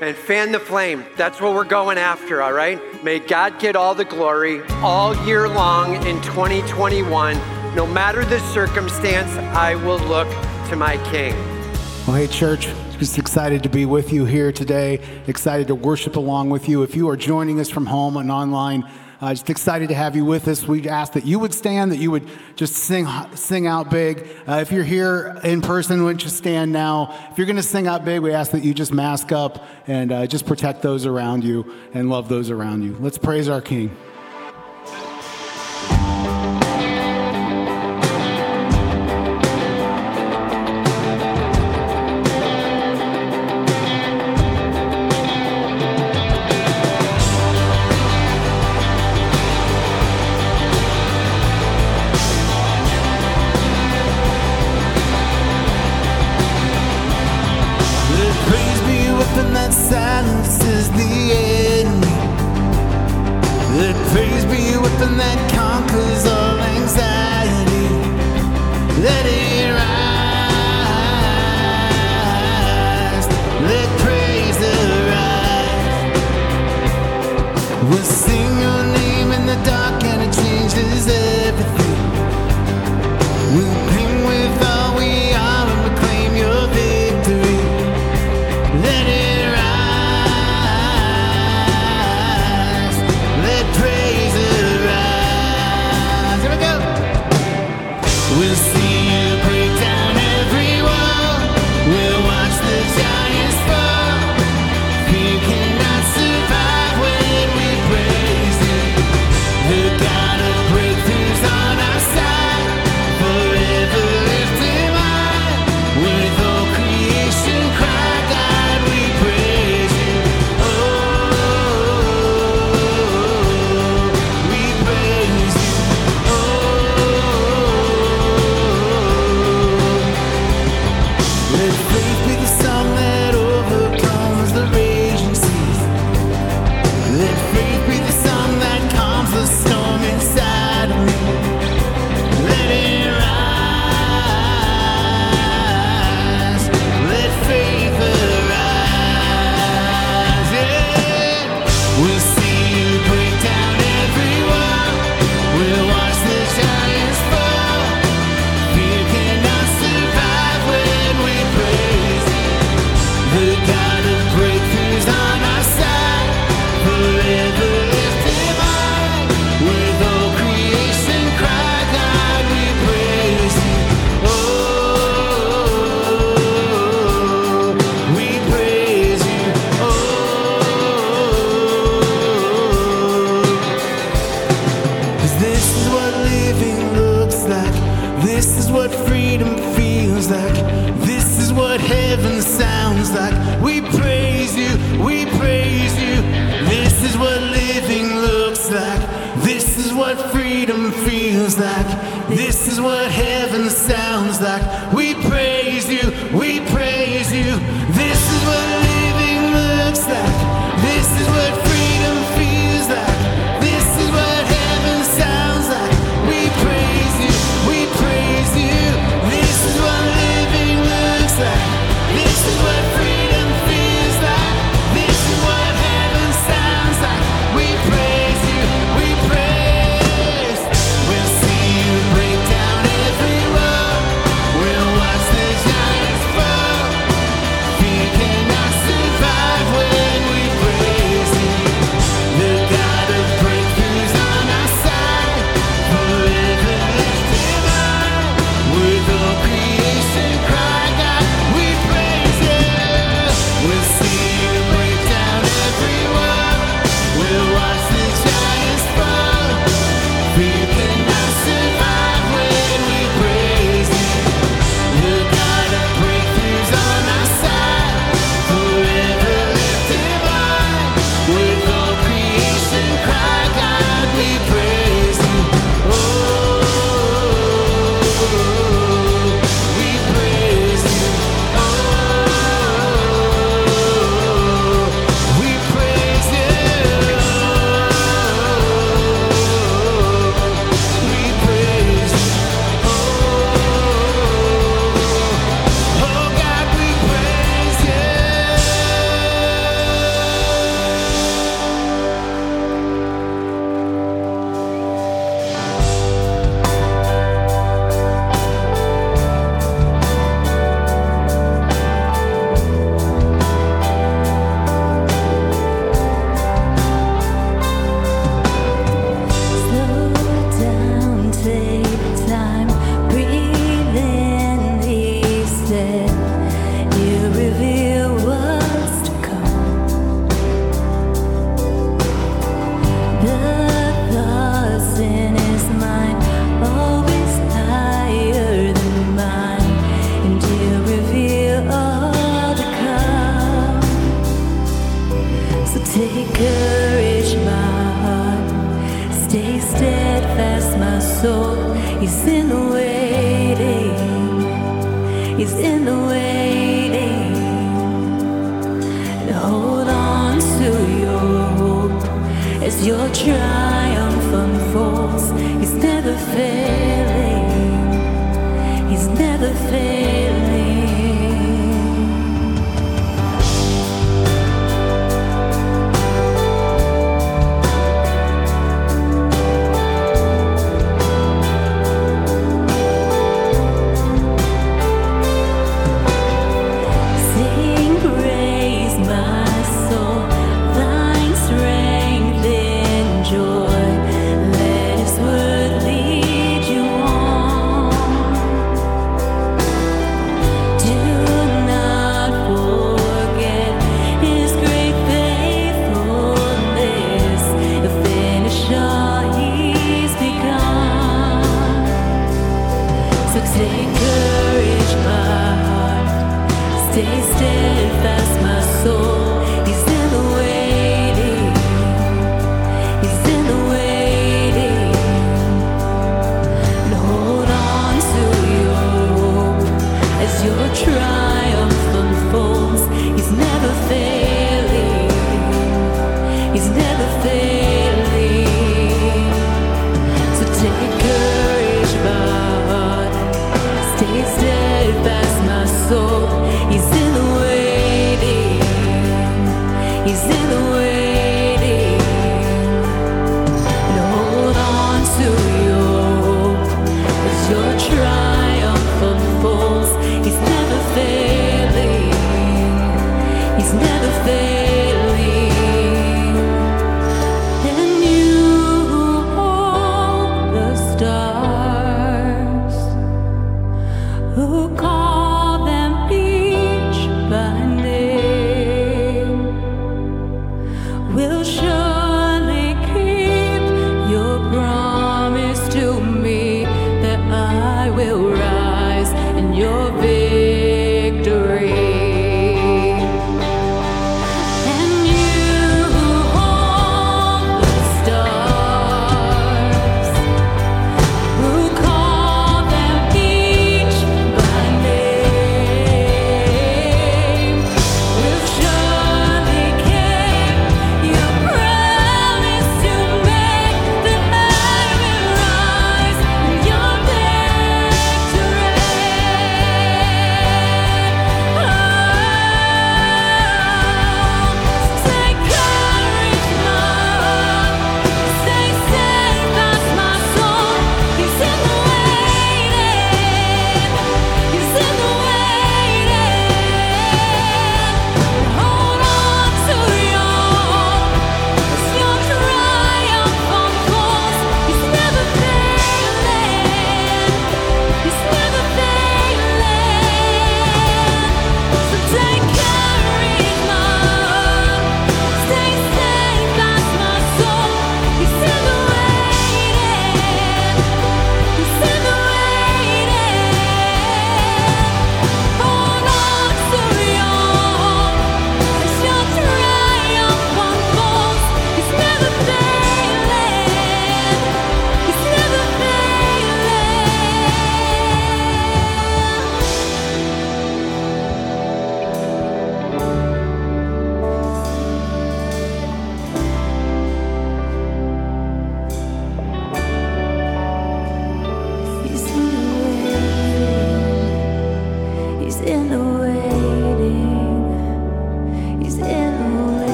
and fan the flame. That's what we're going after, all right? May God get all the glory all year long in 2021. No matter the circumstance, I will look to my King. Well, hey, church, just excited to be with you here today, excited to worship along with you. If you are joining us from home and online, uh, just excited to have you with us. We ask that you would stand, that you would just sing, sing out big. Uh, if you're here in person, would you stand now? If you're going to sing out big, we ask that you just mask up and uh, just protect those around you and love those around you. Let's praise our King.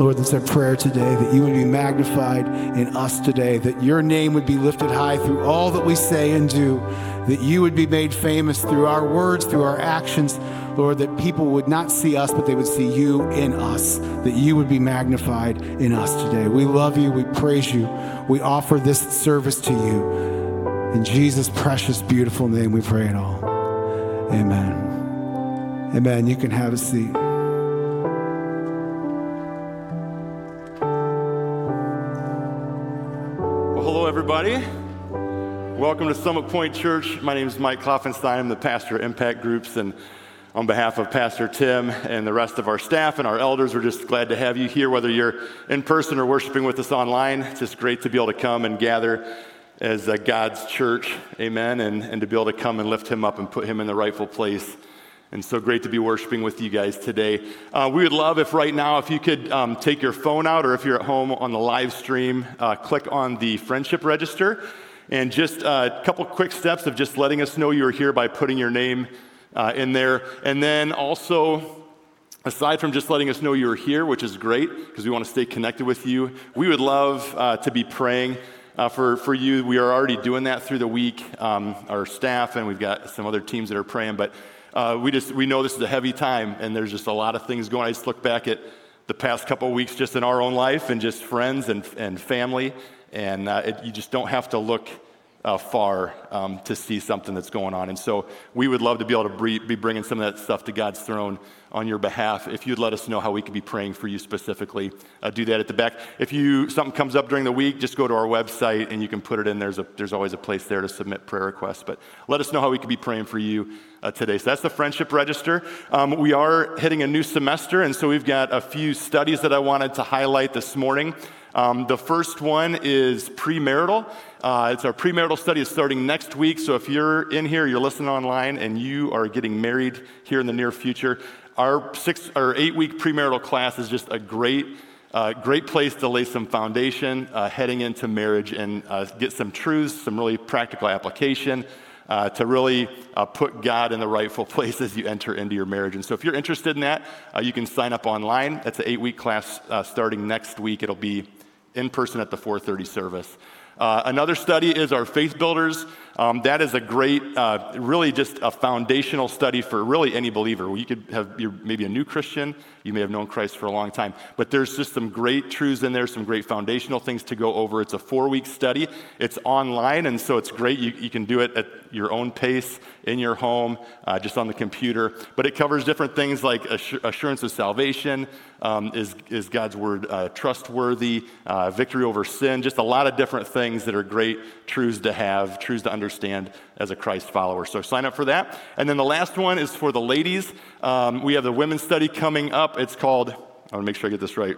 Lord, that's our prayer today that you would be magnified in us today, that your name would be lifted high through all that we say and do, that you would be made famous through our words, through our actions, Lord, that people would not see us, but they would see you in us, that you would be magnified in us today. We love you. We praise you. We offer this service to you. In Jesus' precious, beautiful name, we pray it all. Amen. Amen. You can have a seat. Everybody. Welcome to Summit Point Church. My name is Mike Klopfenstein. I'm the pastor of Impact Groups. And on behalf of Pastor Tim and the rest of our staff and our elders, we're just glad to have you here, whether you're in person or worshiping with us online. It's just great to be able to come and gather as God's church. Amen. And, and to be able to come and lift him up and put him in the rightful place and so great to be worshiping with you guys today. Uh, we would love if right now, if you could um, take your phone out or if you're at home on the live stream, uh, click on the friendship register. And just uh, a couple quick steps of just letting us know you're here by putting your name uh, in there. And then also, aside from just letting us know you're here, which is great because we want to stay connected with you, we would love uh, to be praying. Uh, for, for you, we are already doing that through the week, um, our staff, and we've got some other teams that are praying. But uh, we just we know this is a heavy time, and there's just a lot of things going. I just look back at the past couple weeks, just in our own life, and just friends and and family, and uh, it, you just don't have to look uh, far um, to see something that's going on. And so we would love to be able to be bringing some of that stuff to God's throne on your behalf. If you'd let us know how we could be praying for you specifically, uh, do that at the back. If you something comes up during the week, just go to our website and you can put it in. There's a, there's always a place there to submit prayer requests. But let us know how we could be praying for you uh, today. So that's the friendship register. Um, we are hitting a new semester, and so we've got a few studies that I wanted to highlight this morning. Um, the first one is premarital. Uh, it's our premarital study is starting next week. So if you're in here, you're listening online, and you are getting married here in the near future, our six or eight week premarital class is just a great. Uh, great place to lay some foundation uh, heading into marriage and uh, get some truths, some really practical application, uh, to really uh, put God in the rightful place as you enter into your marriage. And so, if you're interested in that, uh, you can sign up online. That's an eight-week class starting next week. It'll be in person at the 4:30 service. Uh, another study is our faith builders. Um, that is a great, uh, really just a foundational study for really any believer. You could have, you're maybe a new Christian, you may have known Christ for a long time, but there's just some great truths in there, some great foundational things to go over. It's a four week study, it's online, and so it's great. You, you can do it at your own pace in your home, uh, just on the computer. But it covers different things like assurance of salvation, um, is, is God's word uh, trustworthy, uh, victory over sin, just a lot of different things that are great truths to have, truths to understand as a Christ follower. So sign up for that. And then the last one is for the ladies. Um, we have the women's study coming up. It's called, I want to make sure I get this right,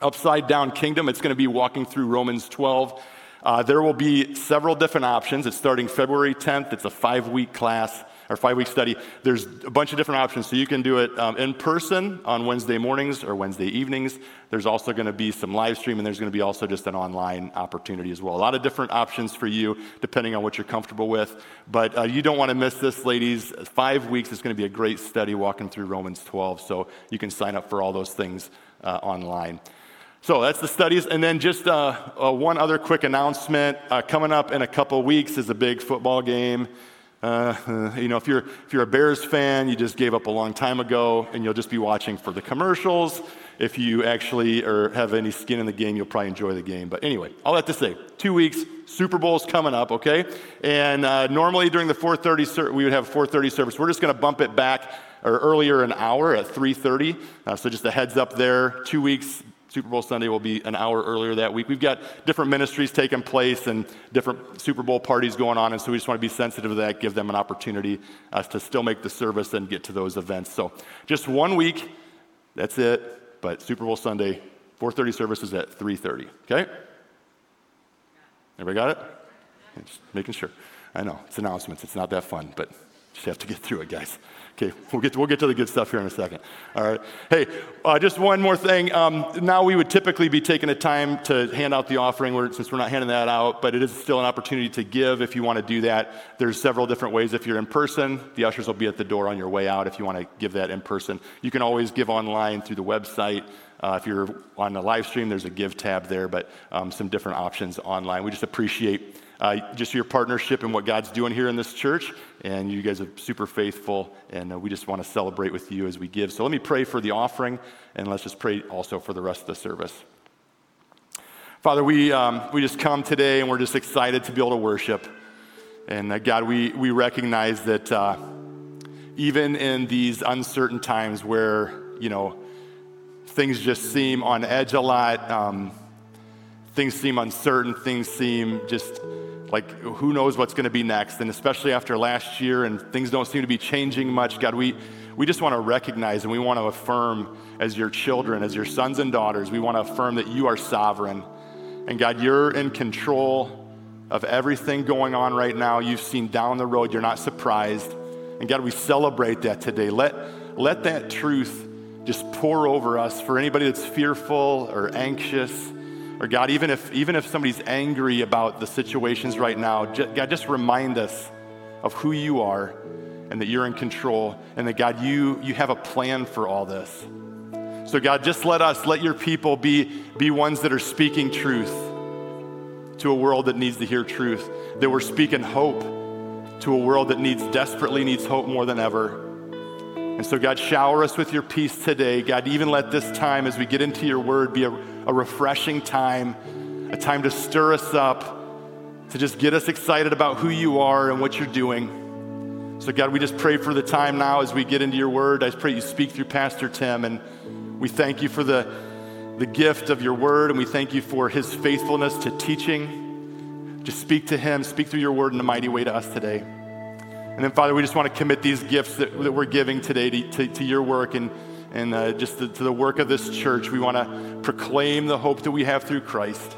Upside Down Kingdom. It's going to be walking through Romans 12. Uh, there will be several different options. It's starting February 10th. It's a five week class or five week study. There's a bunch of different options. So you can do it um, in person on Wednesday mornings or Wednesday evenings. There's also going to be some live stream, and there's going to be also just an online opportunity as well. A lot of different options for you, depending on what you're comfortable with. But uh, you don't want to miss this, ladies. Five weeks is going to be a great study walking through Romans 12. So you can sign up for all those things uh, online. So that's the studies. And then just uh, uh, one other quick announcement. Uh, coming up in a couple weeks is a big football game Uh, you know, if you're, if you're a Bears fan, you just gave up a long time ago and you'll just be watching for the commercials. If you actually or have any skin in the game, you'll probably enjoy the game. But anyway, all that to say, two weeks, Super Bowl's coming up, okay? And uh, normally during the 4:30, ser- we would have 4:30 service. We're just going to bump it back or earlier an hour at 3:30. Uh, so just a heads up there. Two weeks, Super Bowl Sunday will be an hour earlier that week. We've got different ministries taking place and different Super Bowl parties going on, and so we just want to be sensitive to that, give them an opportunity uh, to still make the service and get to those events. So just one week, that's it. But Super Bowl Sunday, 4:30 services at 3:30. Okay? Everybody got it? Just making sure. I know it's announcements. It's not that fun, but just have to get through it, guys. Okay, we'll get, to, we'll get to the good stuff here in a second. All right. Hey, uh, just one more thing. Um, now we would typically be taking a time to hand out the offering we're, since we're not handing that out, but it is still an opportunity to give if you want to do that. There's several different ways. If you're in person, the ushers will be at the door on your way out if you want to give that in person. You can always give online through the website. Uh, if you're on the live stream, there's a give tab there, but um, some different options online. We just appreciate uh, just your partnership and what God's doing here in this church. And you guys are super faithful, and uh, we just want to celebrate with you as we give. So let me pray for the offering, and let's just pray also for the rest of the service. Father, we, um, we just come today, and we're just excited to be able to worship. And uh, God, we, we recognize that uh, even in these uncertain times where, you know, things just seem on edge a lot, um, things seem uncertain, things seem just like who knows what's going to be next. And especially after last year and things don't seem to be changing much god we we just want to recognize and we want to affirm as your children as your sons and daughters we want to affirm that you are sovereign. And god you're in control of everything going on right now. You've seen down the road you're not surprised. And god we celebrate that today. Let let that truth just pour over us for anybody that's fearful or anxious or God, even if, even if somebody's angry about the situations right now, God, just remind us of who you are and that you're in control and that, God, you, you have a plan for all this. So, God, just let us, let your people be, be ones that are speaking truth to a world that needs to hear truth, that we're speaking hope to a world that needs, desperately needs hope more than ever. And so, God, shower us with your peace today. God, even let this time as we get into your word be a, a refreshing time, a time to stir us up, to just get us excited about who you are and what you're doing. So, God, we just pray for the time now as we get into your word. I pray you speak through Pastor Tim, and we thank you for the, the gift of your word, and we thank you for his faithfulness to teaching. Just speak to him, speak through your word in a mighty way to us today. And then, Father, we just want to commit these gifts that, that we're giving today to, to, to your work and, and uh, just to, to the work of this church. We want to proclaim the hope that we have through Christ.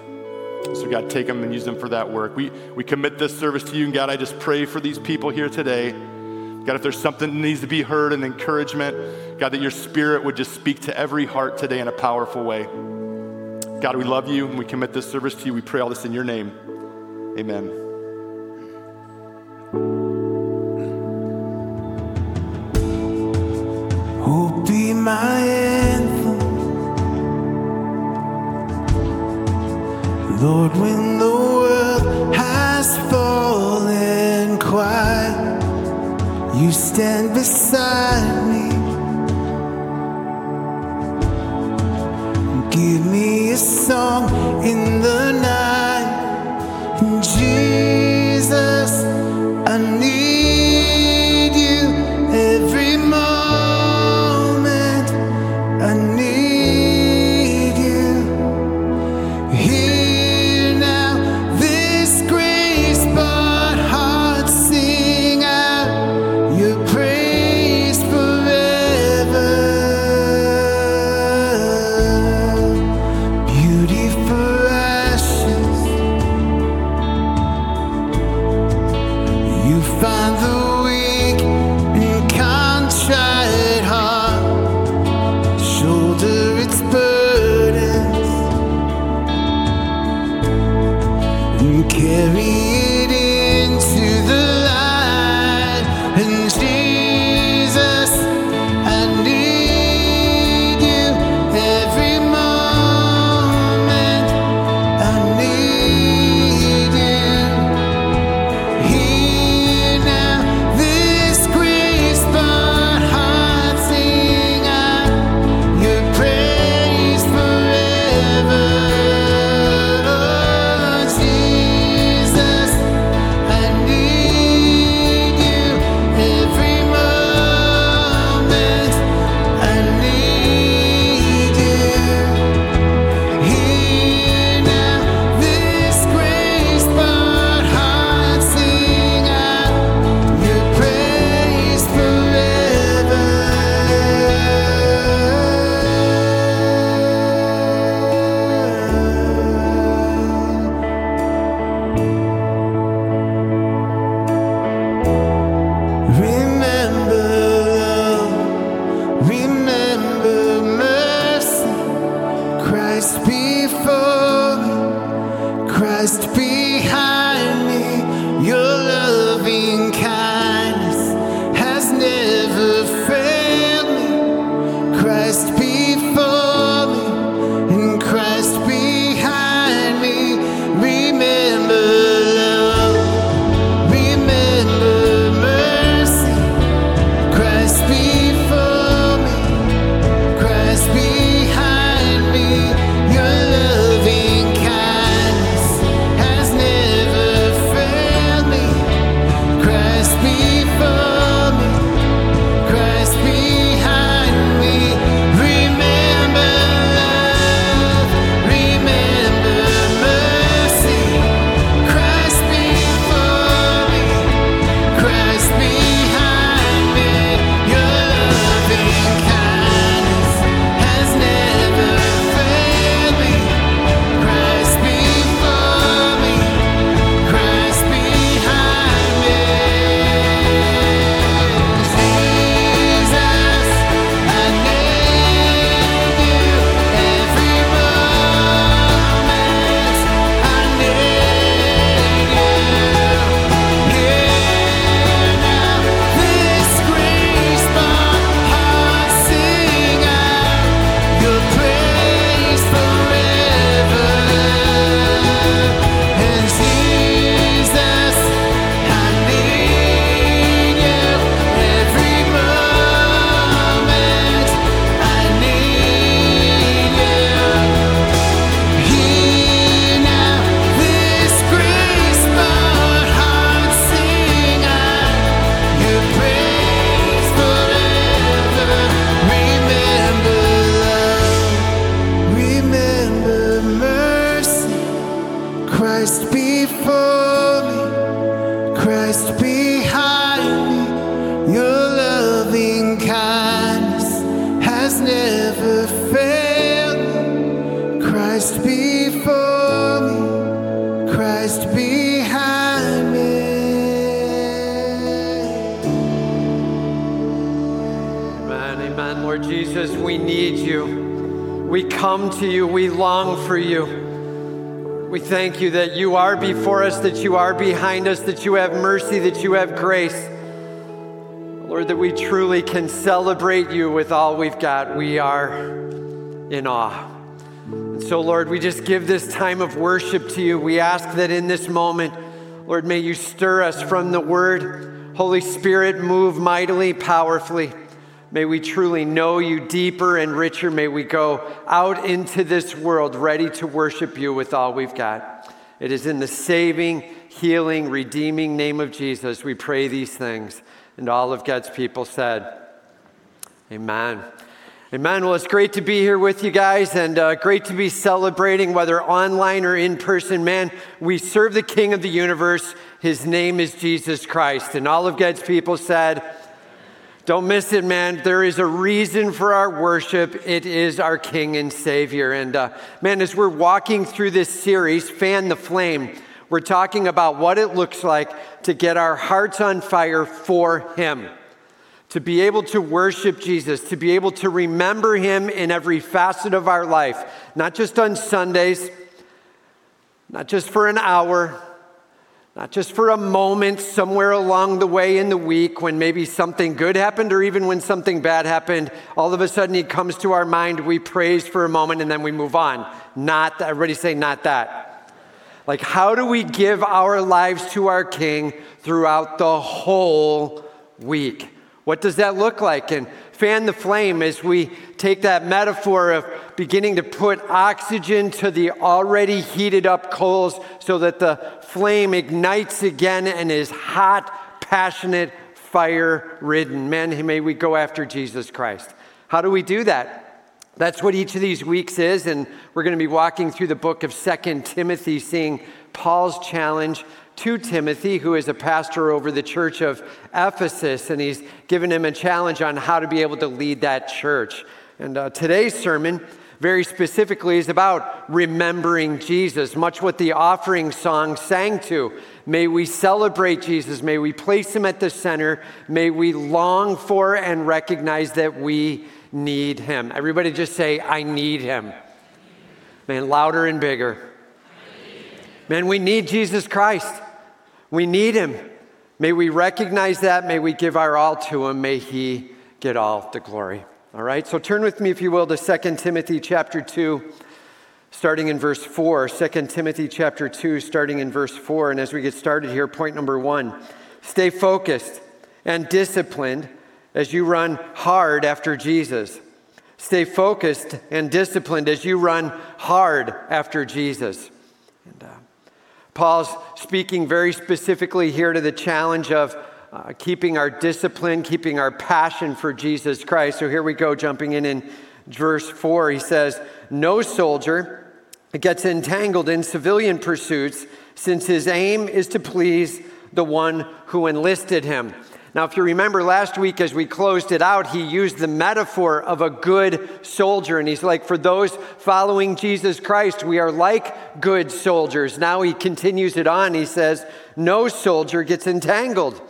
So, God, take them and use them for that work. We, we commit this service to you. And, God, I just pray for these people here today. God, if there's something that needs to be heard and encouragement, God, that your spirit would just speak to every heart today in a powerful way. God, we love you and we commit this service to you. We pray all this in your name. Amen. be my anthem. Lord, when the world has fallen quiet, you stand beside me. Give me a song in the night, Jesus, I need thank you that you are before us, that you are behind us, that you have mercy, that you have grace. Lord, that we truly can celebrate you with all we've got. We are in awe. And so, Lord, we just give this time of worship to you. We ask that in this moment, Lord, may you stir us from the word. Holy Spirit, move mightily, powerfully. May we truly know you deeper and richer. May we go out into this world ready to worship you with all we've got. It is in the saving, healing, redeeming name of Jesus we pray these things. And all of God's people said, Amen. Amen. Well, it's great to be here with you guys and uh, great to be celebrating, whether online or in person. Man, we serve the King of the universe. His name is Jesus Christ. And all of God's people said, don't miss it, man. There is a reason for our worship. It is our King and Savior. And uh, man, as we're walking through this series, Fan the Flame, we're talking about what it looks like to get our hearts on fire for Him. To be able to worship Jesus, to be able to remember Him in every facet of our life, not just on Sundays, not just for an hour, not just for a moment somewhere along the way in the week when maybe something good happened or even when something bad happened. All of a sudden, he comes to our mind, we praise for a moment, and then we move on. Not that, everybody say, not that. Like, how do we give our lives to our King throughout the whole week? What does that look like? And fan the flame as we take that metaphor of beginning to put oxygen to the already heated up coals so that the flame ignites again and is hot, passionate, fire ridden. Men, may we go after Jesus Christ. How do we do that? That's what each of these weeks is, and we're going to be walking through the book of Second Timothy, seeing Paul's challenge to Timothy, who is a pastor over the church of Ephesus, and he's given him a challenge on how to be able to lead that church. And uh, today's sermon, very specifically, is about remembering Jesus, much what the offering song sang to. May we celebrate Jesus. May we place him at the center. May we long for and recognize that we need him. Everybody just say, I need him. Man, louder and bigger. Man, we need Jesus Christ. We need him. May we recognize that. May we give our all to him. May he get all the glory. All right, so turn with me, if you will, to 2 Timothy chapter 2, starting in verse 4. 2 Timothy chapter 2, starting in verse 4. And as we get started here, point number one stay focused and disciplined as you run hard after Jesus. Stay focused and disciplined as you run hard after Jesus. And, uh, Paul's speaking very specifically here to the challenge of uh, keeping our discipline, keeping our passion for Jesus Christ. So here we go, jumping in in verse 4. He says, No soldier gets entangled in civilian pursuits since his aim is to please the one who enlisted him. Now, if you remember last week as we closed it out, he used the metaphor of a good soldier. And he's like, for those following Jesus Christ, we are like good soldiers. Now he continues it on. He says, no soldier gets entangled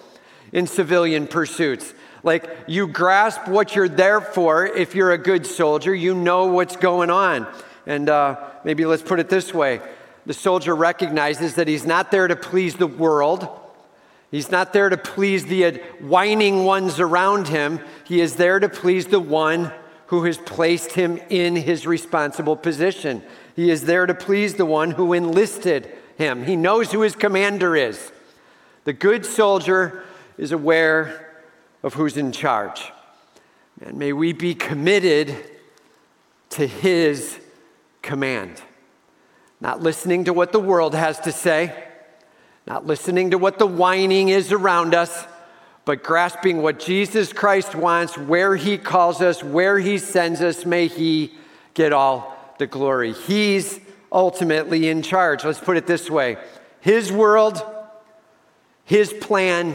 in civilian pursuits. Like you grasp what you're there for if you're a good soldier, you know what's going on. And uh, maybe let's put it this way the soldier recognizes that he's not there to please the world. He's not there to please the whining ones around him. He is there to please the one who has placed him in his responsible position. He is there to please the one who enlisted him. He knows who his commander is. The good soldier is aware of who's in charge. And may we be committed to his command. Not listening to what the world has to say, not listening to what the whining is around us, but grasping what Jesus Christ wants, where he calls us, where he sends us. May he get all the glory. He's ultimately in charge. Let's put it this way His world, His plan,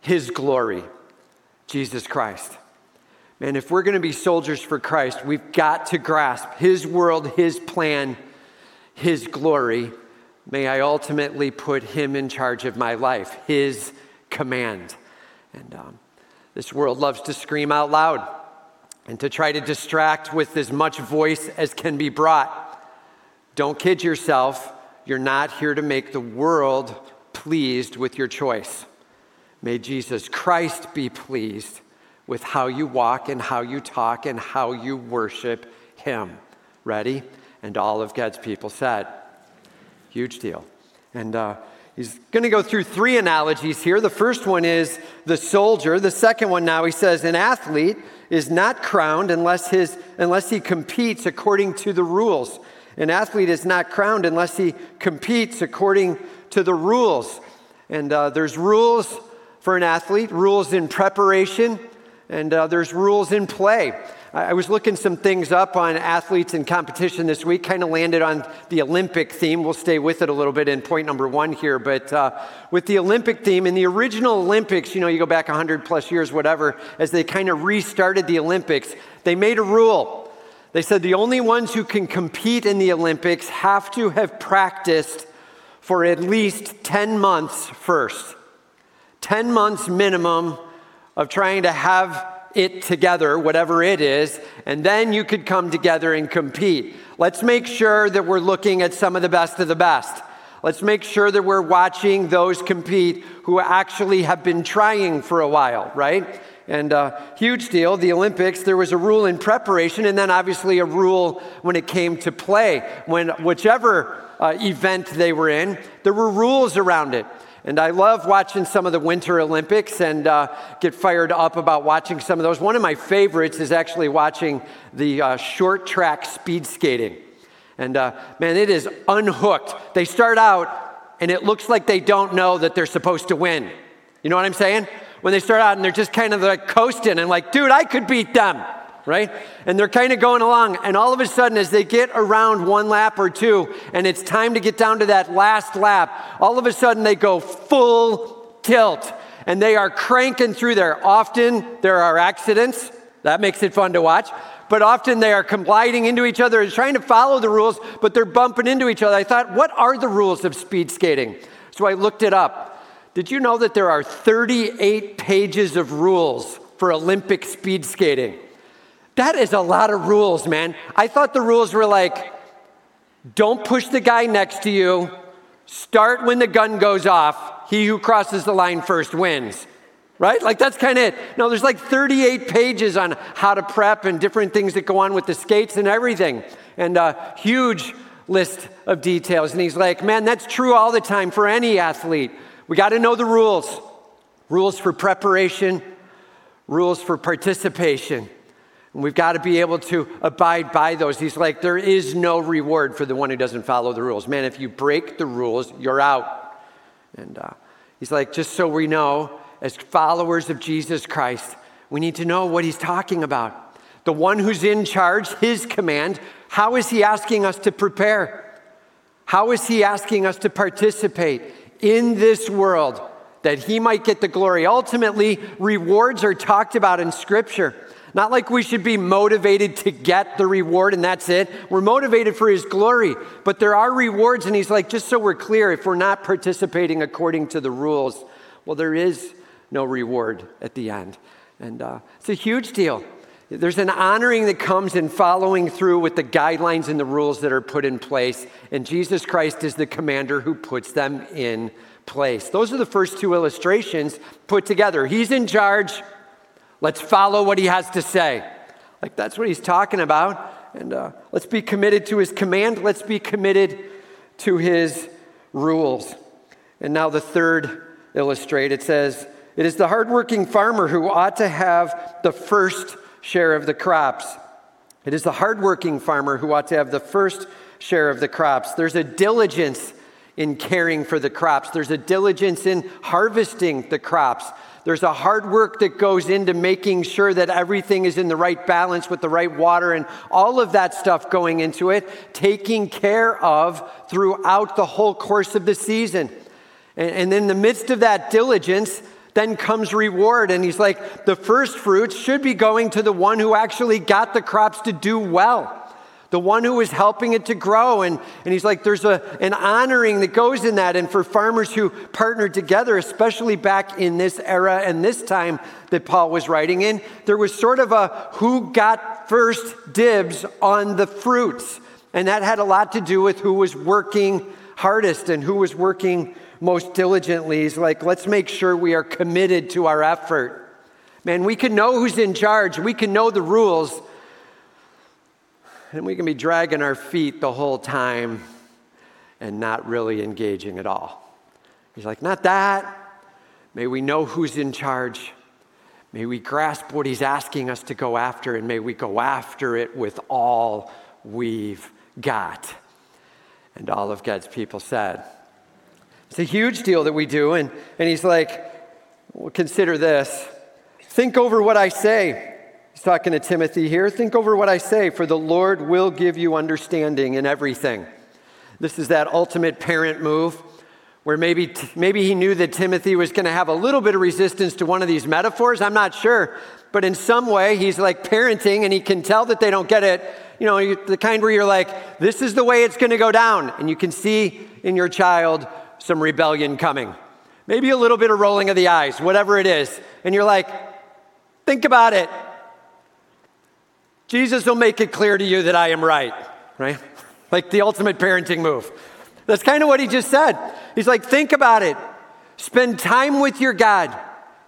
his glory, Jesus Christ. Man, if we're going to be soldiers for Christ, we've got to grasp His world, His plan, His glory. May I ultimately put Him in charge of my life, His command. And um, this world loves to scream out loud and to try to distract with as much voice as can be brought. Don't kid yourself. You're not here to make the world pleased with your choice. May Jesus Christ be pleased with how you walk and how you talk and how you worship Him. Ready? And all of God's people said, Huge deal. And uh, he's going to go through three analogies here. The first one is the soldier. The second one now he says, An athlete is not crowned unless, his, unless he competes according to the rules. An athlete is not crowned unless he competes according to the rules. And uh, there's rules for an athlete, rules in preparation, and uh, there's rules in play. I was looking some things up on athletes in competition this week, kind of landed on the Olympic theme. We'll stay with it a little bit in point number one here. But uh, with the Olympic theme, in the original Olympics, you know, you go back 100 plus years, whatever, as they kind of restarted the Olympics, they made a rule. They said the only ones who can compete in the Olympics have to have practiced for at least 10 months first. 10 months minimum of trying to have it together, whatever it is, and then you could come together and compete. Let's make sure that we're looking at some of the best of the best. Let's make sure that we're watching those compete who actually have been trying for a while, right? And uh, huge deal. The Olympics, there was a rule in preparation, and then obviously a rule when it came to play. When whichever uh, event they were in, there were rules around it. And I love watching some of the Winter Olympics and uh, get fired up about watching some of those. One of my favorites is actually watching the uh, short track speed skating. And uh, man, it is unhooked. They start out, and it looks like they don't know that they're supposed to win. You know what I'm saying? When they start out and they're just kind of like coasting and like, dude, I could beat them right? And they're kind of going along. And all of a sudden, as they get around one lap or two, and it's time to get down to that last lap, all of a sudden they go full tilt and they are cranking through there. Often there are accidents. That makes it fun to watch. But often they are colliding into each other and trying to follow the rules, but they're bumping into each other. I thought, what are the rules of speed skating? So I looked it up. Did you know that there are 38 pages of rules for Olympic speed skating? That is a lot of rules, man. I thought the rules were like don't push the guy next to you, start when the gun goes off, he who crosses the line first wins. Right? Like that's kind of it. No, there's like 38 pages on how to prep and different things that go on with the skates and everything. And a huge list of details. And he's like, man, that's true all the time for any athlete. We got to know the rules rules for preparation, rules for participation. And we've got to be able to abide by those. He's like, there is no reward for the one who doesn't follow the rules. Man, if you break the rules, you're out. And uh, he's like, just so we know, as followers of Jesus Christ, we need to know what he's talking about. The one who's in charge, his command, how is he asking us to prepare? How is he asking us to participate in this world that he might get the glory? Ultimately, rewards are talked about in Scripture. Not like we should be motivated to get the reward and that's it. We're motivated for His glory, but there are rewards. And He's like, just so we're clear, if we're not participating according to the rules, well, there is no reward at the end. And uh, it's a huge deal. There's an honoring that comes in following through with the guidelines and the rules that are put in place. And Jesus Christ is the commander who puts them in place. Those are the first two illustrations put together. He's in charge. Let's follow what he has to say. Like that's what he's talking about. And uh, let's be committed to his command. Let's be committed to his rules. And now the third illustrate it says, It is the hardworking farmer who ought to have the first share of the crops. It is the hardworking farmer who ought to have the first share of the crops. There's a diligence in caring for the crops, there's a diligence in harvesting the crops. There's a hard work that goes into making sure that everything is in the right balance with the right water and all of that stuff going into it, taking care of throughout the whole course of the season. And, and in the midst of that diligence, then comes reward. And he's like, the first fruits should be going to the one who actually got the crops to do well the one who is helping it to grow. And, and he's like, there's a, an honoring that goes in that. And for farmers who partnered together, especially back in this era and this time that Paul was writing in, there was sort of a who got first dibs on the fruits. And that had a lot to do with who was working hardest and who was working most diligently. He's like, let's make sure we are committed to our effort. Man, we can know who's in charge, we can know the rules, and we can be dragging our feet the whole time and not really engaging at all. He's like, not that. May we know who's in charge. May we grasp what he's asking us to go after, and may we go after it with all we've got. And all of God's people said, It's a huge deal that we do. And, and he's like, well, consider this. Think over what I say. He's talking to Timothy here. Think over what I say, for the Lord will give you understanding in everything. This is that ultimate parent move where maybe, maybe he knew that Timothy was going to have a little bit of resistance to one of these metaphors. I'm not sure. But in some way, he's like parenting and he can tell that they don't get it. You know, the kind where you're like, this is the way it's going to go down. And you can see in your child some rebellion coming. Maybe a little bit of rolling of the eyes, whatever it is. And you're like, think about it. Jesus will make it clear to you that I am right, right? Like the ultimate parenting move. That's kind of what he just said. He's like, think about it. Spend time with your God.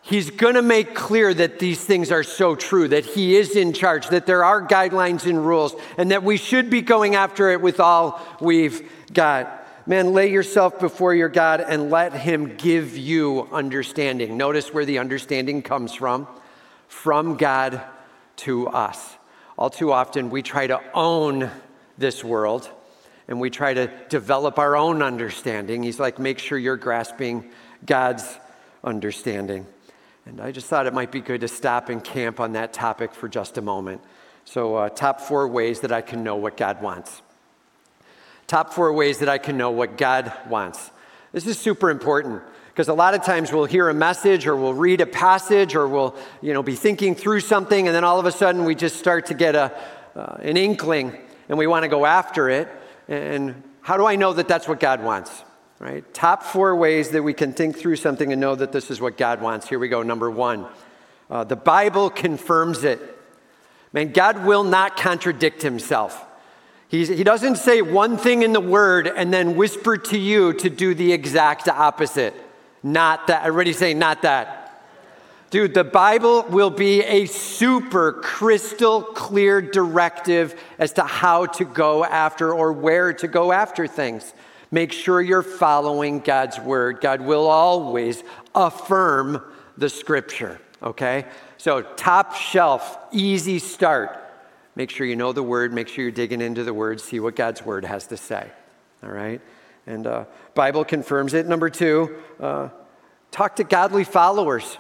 He's going to make clear that these things are so true, that He is in charge, that there are guidelines and rules, and that we should be going after it with all we've got. Man, lay yourself before your God and let Him give you understanding. Notice where the understanding comes from from God to us. All too often, we try to own this world and we try to develop our own understanding. He's like, make sure you're grasping God's understanding. And I just thought it might be good to stop and camp on that topic for just a moment. So, uh, top four ways that I can know what God wants. Top four ways that I can know what God wants. This is super important because a lot of times we'll hear a message or we'll read a passage or we'll you know, be thinking through something and then all of a sudden we just start to get a, uh, an inkling and we want to go after it. And how do I know that that's what God wants? Right? Top four ways that we can think through something and know that this is what God wants. Here we go. Number one, uh, the Bible confirms it. Man, God will not contradict himself. He's, he doesn't say one thing in the word and then whisper to you to do the exact opposite. Not that. Everybody say, not that. Dude, the Bible will be a super crystal clear directive as to how to go after or where to go after things. Make sure you're following God's word. God will always affirm the scripture, okay? So, top shelf, easy start. Make sure you know the word, make sure you're digging into the word, see what God's word has to say. All right? And uh, Bible confirms it. Number two, uh, talk to godly followers.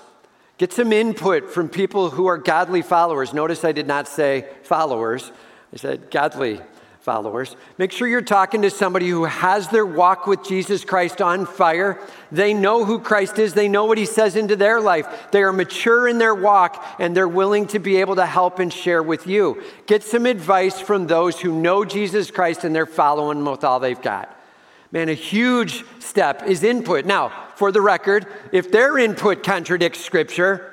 Get some input from people who are godly followers. Notice I did not say followers, I said godly followers. Make sure you're talking to somebody who has their walk with Jesus Christ on fire. They know who Christ is, they know what he says into their life. They are mature in their walk and they're willing to be able to help and share with you. Get some advice from those who know Jesus Christ and they're following with all they've got. Man, a huge step is input. Now, for the record, if their input contradicts scripture,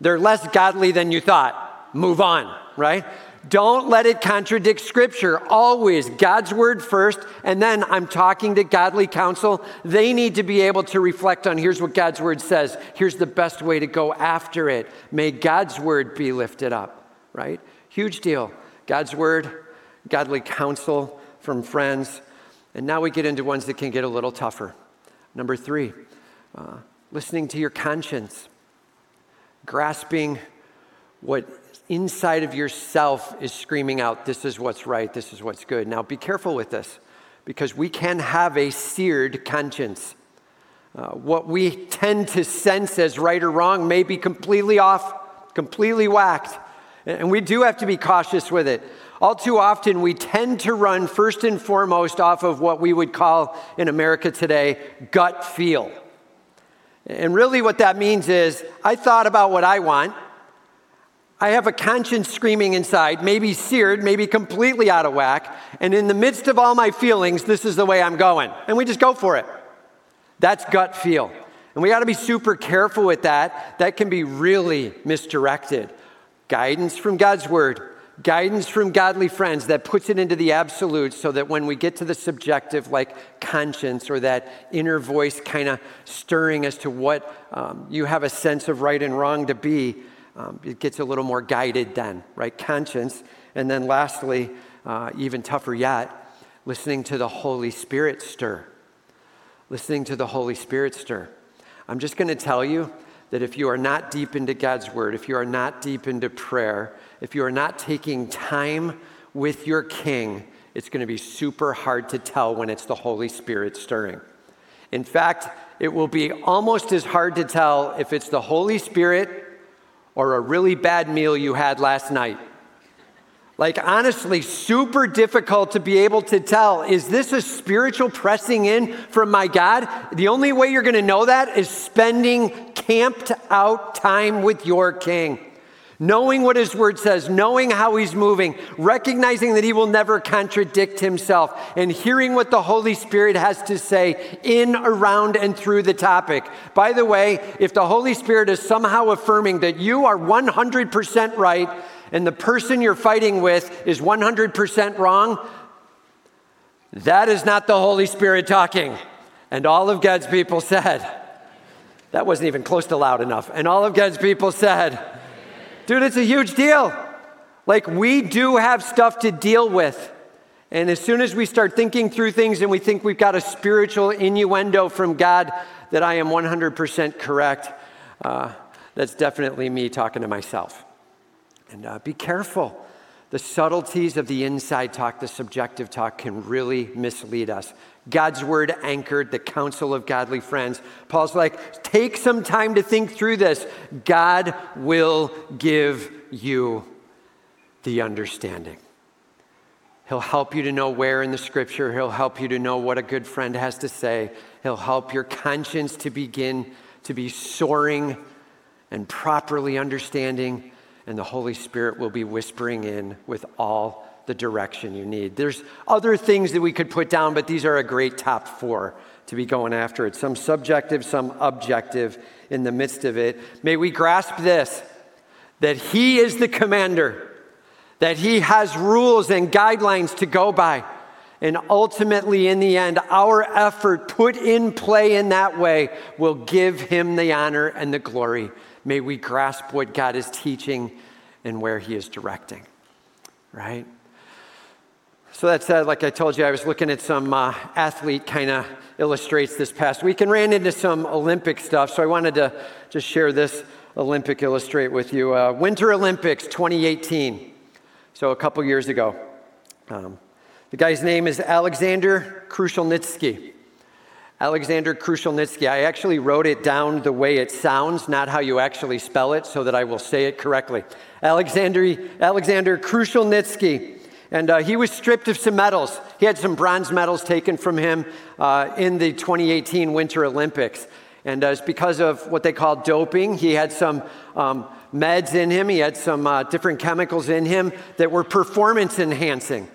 they're less godly than you thought. Move on, right? Don't let it contradict Scripture. Always God's word first, and then I'm talking to godly counsel. They need to be able to reflect on here's what God's word says. Here's the best way to go after it. May God's word be lifted up, right? Huge deal. God's word, godly counsel from friends. And now we get into ones that can get a little tougher. Number three, uh, listening to your conscience, grasping what inside of yourself is screaming out, This is what's right, this is what's good. Now, be careful with this because we can have a seared conscience. Uh, what we tend to sense as right or wrong may be completely off, completely whacked. And we do have to be cautious with it. All too often, we tend to run first and foremost off of what we would call in America today gut feel. And really, what that means is I thought about what I want, I have a conscience screaming inside, maybe seared, maybe completely out of whack. And in the midst of all my feelings, this is the way I'm going. And we just go for it. That's gut feel. And we got to be super careful with that. That can be really misdirected. Guidance from God's word, guidance from godly friends that puts it into the absolute so that when we get to the subjective, like conscience or that inner voice kind of stirring as to what um, you have a sense of right and wrong to be, um, it gets a little more guided then, right? Conscience. And then lastly, uh, even tougher yet, listening to the Holy Spirit stir. Listening to the Holy Spirit stir. I'm just going to tell you that if you are not deep into God's Word, if you are not deep into prayer, if you are not taking time with your King, it's going to be super hard to tell when it's the Holy Spirit stirring. In fact, it will be almost as hard to tell if it's the Holy Spirit or a really bad meal you had last night. Like, honestly, super difficult to be able to tell is this a spiritual pressing in from my God? The only way you're going to know that is spending camped out time with your King knowing what his word says, knowing how he's moving, recognizing that he will never contradict himself, and hearing what the Holy Spirit has to say in, around, and through the topic. By the way, if the Holy Spirit is somehow affirming that you are 100% right and the person you're fighting with is 100% wrong, that is not the Holy Spirit talking. And all of God's people said, that wasn't even close to loud enough. And all of God's people said, Dude, it's a huge deal. Like, we do have stuff to deal with. And as soon as we start thinking through things and we think we've got a spiritual innuendo from God that I am 100% correct, uh, that's definitely me talking to myself. And uh, be careful. The subtleties of the inside talk, the subjective talk, can really mislead us. God's word anchored, the counsel of godly friends. Paul's like, take some time to think through this. God will give you the understanding. He'll help you to know where in the scripture. He'll help you to know what a good friend has to say. He'll help your conscience to begin to be soaring and properly understanding. And the Holy Spirit will be whispering in with all the direction you need. There's other things that we could put down, but these are a great top four to be going after it. Some subjective, some objective in the midst of it. May we grasp this that He is the commander that He has rules and guidelines to go by. And ultimately, in the end, our effort put in play in that way will give Him the honor and the glory. May we grasp what God is teaching and where He is directing, right? So that said, like I told you, I was looking at some uh, athlete kind of illustrates this past week and ran into some Olympic stuff. So I wanted to just share this Olympic illustrate with you. Uh, Winter Olympics 2018. So, a couple years ago, um, the guy's name is Alexander Krushelnitsky. Alexander Krushelnitsky. I actually wrote it down the way it sounds, not how you actually spell it, so that I will say it correctly. Alexander, Alexander Krushelnitsky. And uh, he was stripped of some medals. He had some bronze medals taken from him uh, in the 2018 Winter Olympics. And uh, it's because of what they call doping. He had some um, meds in him, he had some uh, different chemicals in him that were performance enhancing.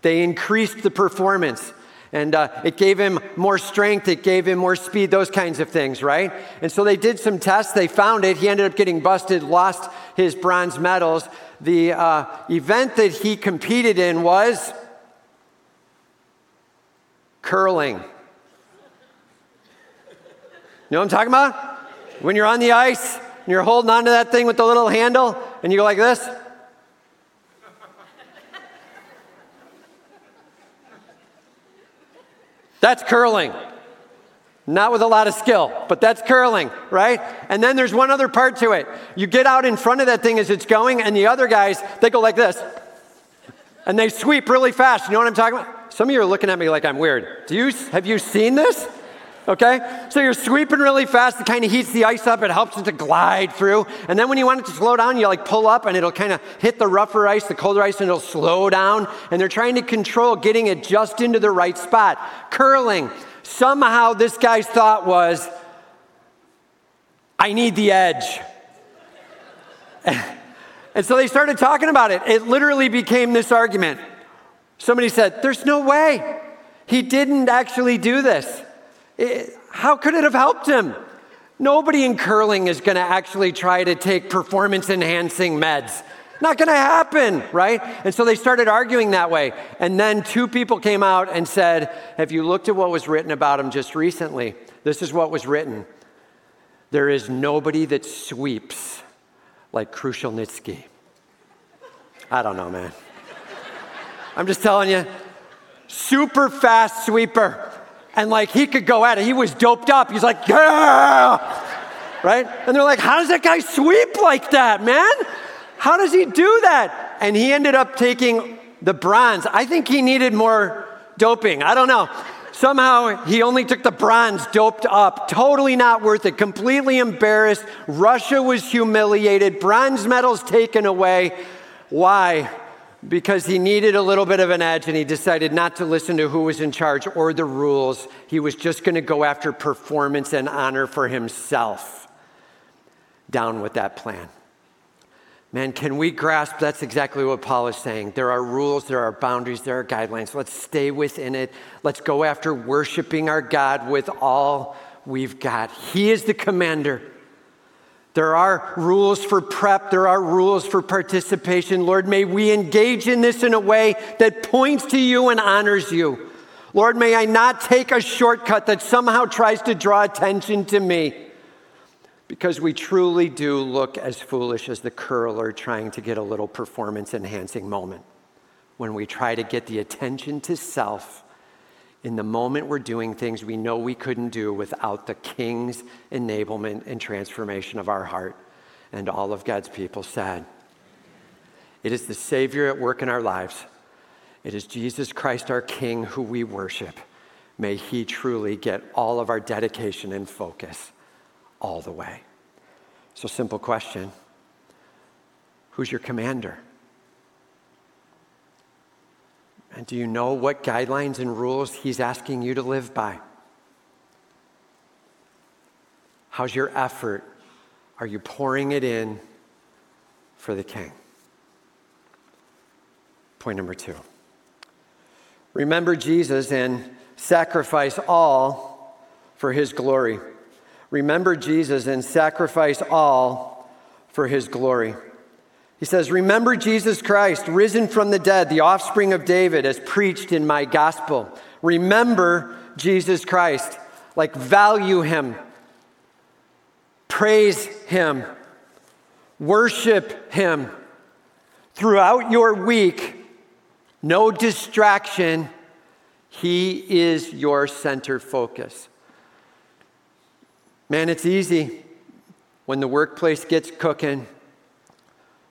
They increased the performance. And uh, it gave him more strength, it gave him more speed, those kinds of things, right? And so they did some tests, they found it. He ended up getting busted, lost his bronze medals. The uh, event that he competed in was curling. You know what I'm talking about? When you're on the ice and you're holding onto that thing with the little handle and you go like this. That's curling. Not with a lot of skill, but that's curling, right? And then there's one other part to it. You get out in front of that thing as it's going, and the other guys, they go like this. And they sweep really fast. You know what I'm talking about? Some of you are looking at me like I'm weird. Do you have you seen this? Okay? So you're sweeping really fast. It kind of heats the ice up. It helps it to glide through. And then when you want it to slow down, you like pull up and it'll kind of hit the rougher ice, the colder ice, and it'll slow down. And they're trying to control getting it just into the right spot. Curling. Somehow this guy's thought was, I need the edge. and so they started talking about it. It literally became this argument. Somebody said, There's no way. He didn't actually do this. It, how could it have helped him? Nobody in curling is going to actually try to take performance enhancing meds. Not going to happen, right? And so they started arguing that way. And then two people came out and said, Have you looked at what was written about him just recently? This is what was written. There is nobody that sweeps like Krushelnitsky. I don't know, man. I'm just telling you, super fast sweeper and like he could go at it. He was doped up. He's like, yeah, right? And they're like, how does that guy sweep like that, man? How does he do that? And he ended up taking the bronze. I think he needed more doping. I don't know. Somehow he only took the bronze doped up. Totally not worth it. Completely embarrassed. Russia was humiliated. Bronze medals taken away. Why? Because he needed a little bit of an edge and he decided not to listen to who was in charge or the rules. He was just going to go after performance and honor for himself. Down with that plan. Man, can we grasp that's exactly what Paul is saying? There are rules, there are boundaries, there are guidelines. Let's stay within it. Let's go after worshiping our God with all we've got. He is the commander. There are rules for prep, there are rules for participation. Lord, may we engage in this in a way that points to you and honors you. Lord, may I not take a shortcut that somehow tries to draw attention to me because we truly do look as foolish as the curler trying to get a little performance enhancing moment. when we try to get the attention to self in the moment we're doing things we know we couldn't do without the King's enablement and transformation of our heart. And all of God's people said, It is the Savior at work in our lives. It is Jesus Christ, our King, who we worship. May He truly get all of our dedication and focus all the way. So, simple question Who's your commander? And do you know what guidelines and rules he's asking you to live by? How's your effort? Are you pouring it in for the king? Point number two. Remember Jesus and sacrifice all for his glory. Remember Jesus and sacrifice all for his glory. He says, Remember Jesus Christ, risen from the dead, the offspring of David, as preached in my gospel. Remember Jesus Christ, like value him, praise him, worship him. Throughout your week, no distraction, he is your center focus. Man, it's easy when the workplace gets cooking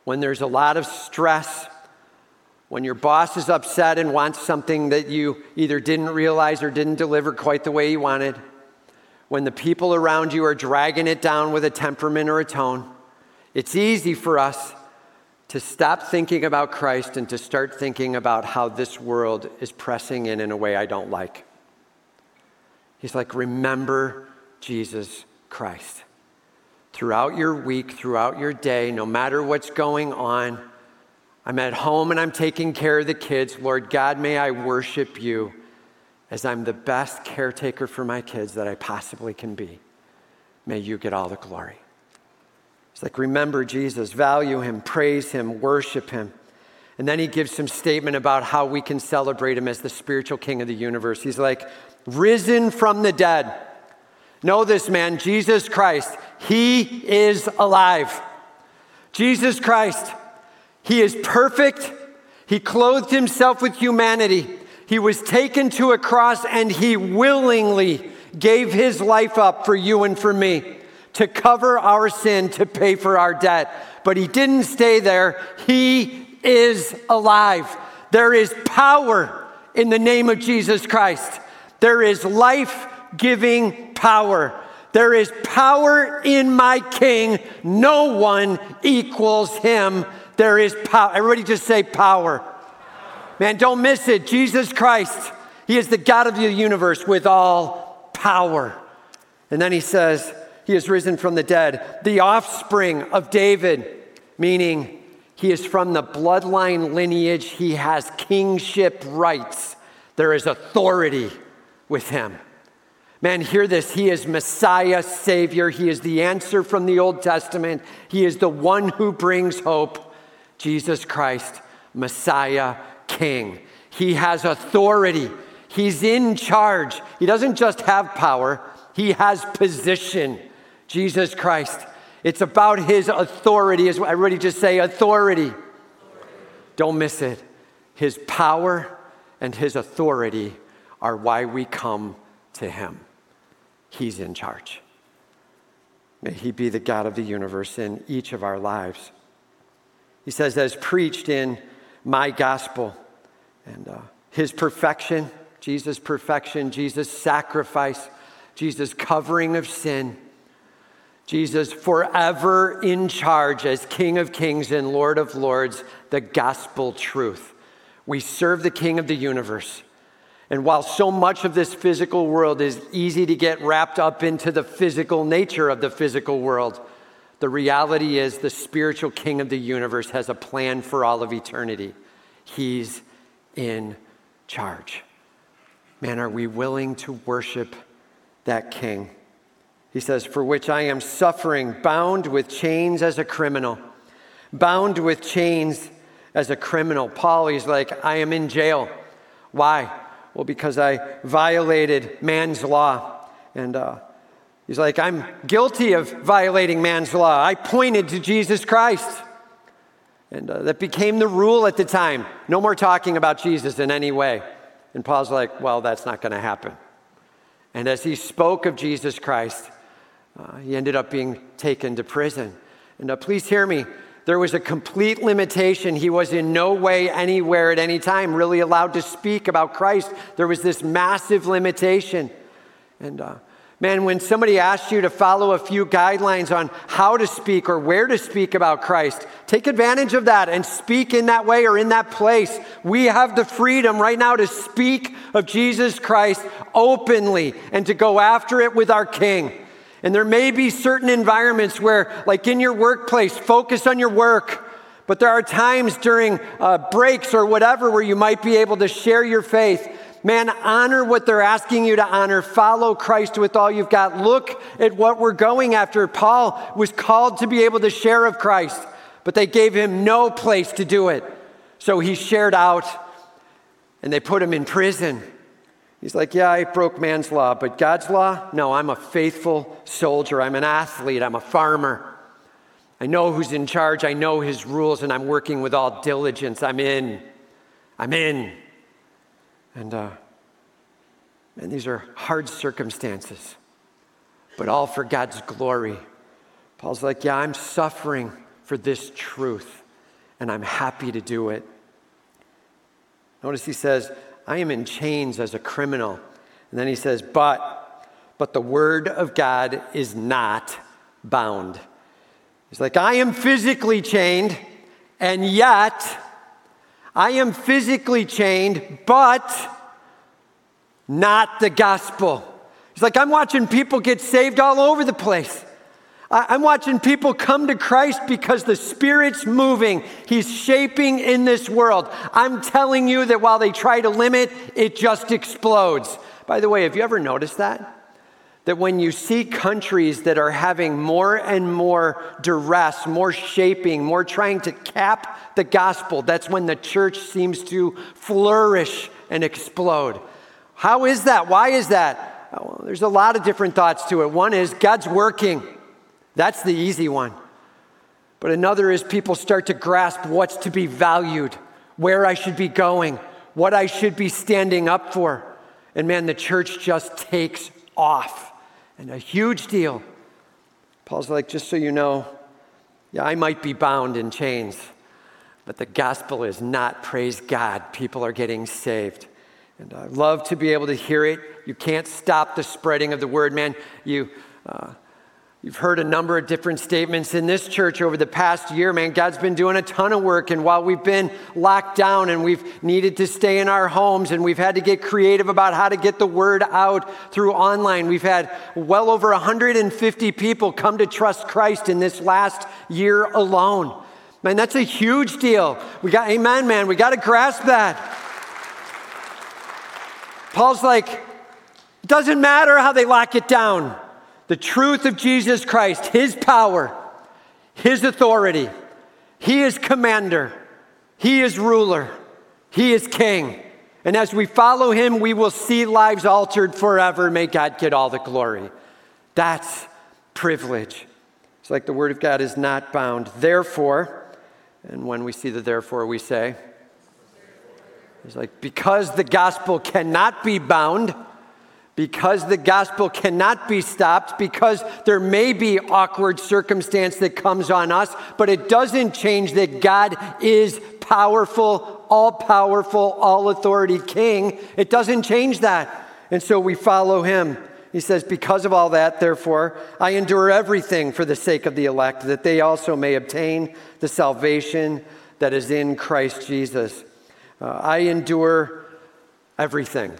when there's a lot of stress, when your boss is upset and wants something that you either didn't realize or didn't deliver quite the way you wanted, when the people around you are dragging it down with a temperament or a tone, it's easy for us to stop thinking about Christ and to start thinking about how this world is pressing in in a way I don't like. He's like, remember Jesus Christ throughout your week, throughout your day, no matter what's going on. I'm at home and I'm taking care of the kids. Lord God, may I worship you as I'm the best caretaker for my kids that I possibly can be. May you get all the glory. It's like, remember Jesus, value him, praise him, worship him. And then he gives some statement about how we can celebrate him as the spiritual king of the universe. He's like, risen from the dead. Know this man, Jesus Christ, he is alive. Jesus Christ, he is perfect. He clothed himself with humanity. He was taken to a cross and he willingly gave his life up for you and for me to cover our sin, to pay for our debt. But he didn't stay there. He is alive. There is power in the name of Jesus Christ. There is life giving power. There is power in my King. No one equals him. There is power. Everybody just say power. Man, don't miss it. Jesus Christ, he is the God of the universe with all power. And then he says, He is risen from the dead, the offspring of David, meaning he is from the bloodline lineage. He has kingship rights. There is authority with him. Man, hear this. He is Messiah, Savior. He is the answer from the Old Testament. He is the one who brings hope. Jesus Christ, Messiah, King. He has authority. He's in charge. He doesn't just have power, he has position. Jesus Christ. It's about his authority. As everybody just say authority. Don't miss it. His power and his authority are why we come to him. He's in charge. May He be the God of the universe in each of our lives. He says, as preached in my gospel, and uh, His perfection, Jesus' perfection, Jesus' sacrifice, Jesus' covering of sin, Jesus forever in charge as King of kings and Lord of lords, the gospel truth. We serve the King of the universe. And while so much of this physical world is easy to get wrapped up into the physical nature of the physical world, the reality is the spiritual king of the universe has a plan for all of eternity. He's in charge. Man, are we willing to worship that king? He says, For which I am suffering, bound with chains as a criminal. Bound with chains as a criminal. Paul, he's like, I am in jail. Why? Well, because I violated man's law. And uh, he's like, I'm guilty of violating man's law. I pointed to Jesus Christ. And uh, that became the rule at the time. No more talking about Jesus in any way. And Paul's like, well, that's not going to happen. And as he spoke of Jesus Christ, uh, he ended up being taken to prison. And uh, please hear me. There was a complete limitation. He was in no way, anywhere, at any time really allowed to speak about Christ. There was this massive limitation. And uh, man, when somebody asks you to follow a few guidelines on how to speak or where to speak about Christ, take advantage of that and speak in that way or in that place. We have the freedom right now to speak of Jesus Christ openly and to go after it with our King. And there may be certain environments where, like in your workplace, focus on your work. But there are times during uh, breaks or whatever where you might be able to share your faith. Man, honor what they're asking you to honor. Follow Christ with all you've got. Look at what we're going after. Paul was called to be able to share of Christ, but they gave him no place to do it. So he shared out, and they put him in prison. He's like, Yeah, I broke man's law, but God's law? No, I'm a faithful soldier. I'm an athlete. I'm a farmer. I know who's in charge. I know his rules, and I'm working with all diligence. I'm in. I'm in. And, uh, and these are hard circumstances, but all for God's glory. Paul's like, Yeah, I'm suffering for this truth, and I'm happy to do it. Notice he says, I am in chains as a criminal. And then he says, But, but the word of God is not bound. He's like, I am physically chained, and yet I am physically chained, but not the gospel. He's like, I'm watching people get saved all over the place. I'm watching people come to Christ because the Spirit's moving. He's shaping in this world. I'm telling you that while they try to limit, it just explodes. By the way, have you ever noticed that? That when you see countries that are having more and more duress, more shaping, more trying to cap the gospel, that's when the church seems to flourish and explode. How is that? Why is that? Well, there's a lot of different thoughts to it. One is God's working. That's the easy one. But another is people start to grasp what's to be valued, where I should be going, what I should be standing up for. And man, the church just takes off. And a huge deal. Paul's like, just so you know, yeah, I might be bound in chains, but the gospel is not, praise God. People are getting saved. And I love to be able to hear it. You can't stop the spreading of the word, man. You. Uh, You've heard a number of different statements in this church over the past year, man. God's been doing a ton of work. And while we've been locked down and we've needed to stay in our homes and we've had to get creative about how to get the word out through online, we've had well over 150 people come to trust Christ in this last year alone. Man, that's a huge deal. We got, amen, man. We got to grasp that. Paul's like, it doesn't matter how they lock it down the truth of Jesus Christ, His power, His authority. He is commander, He is ruler, He is king. And as we follow Him, we will see lives altered forever. May God get all the glory. That's privilege. It's like the Word of God is not bound. Therefore, and when we see the therefore, we say, it's like, because the gospel cannot be bound, because the gospel cannot be stopped, because there may be awkward circumstance that comes on us, but it doesn't change that God is powerful, all powerful, all authority king. It doesn't change that. And so we follow him. He says, Because of all that, therefore, I endure everything for the sake of the elect, that they also may obtain the salvation that is in Christ Jesus. Uh, I endure everything.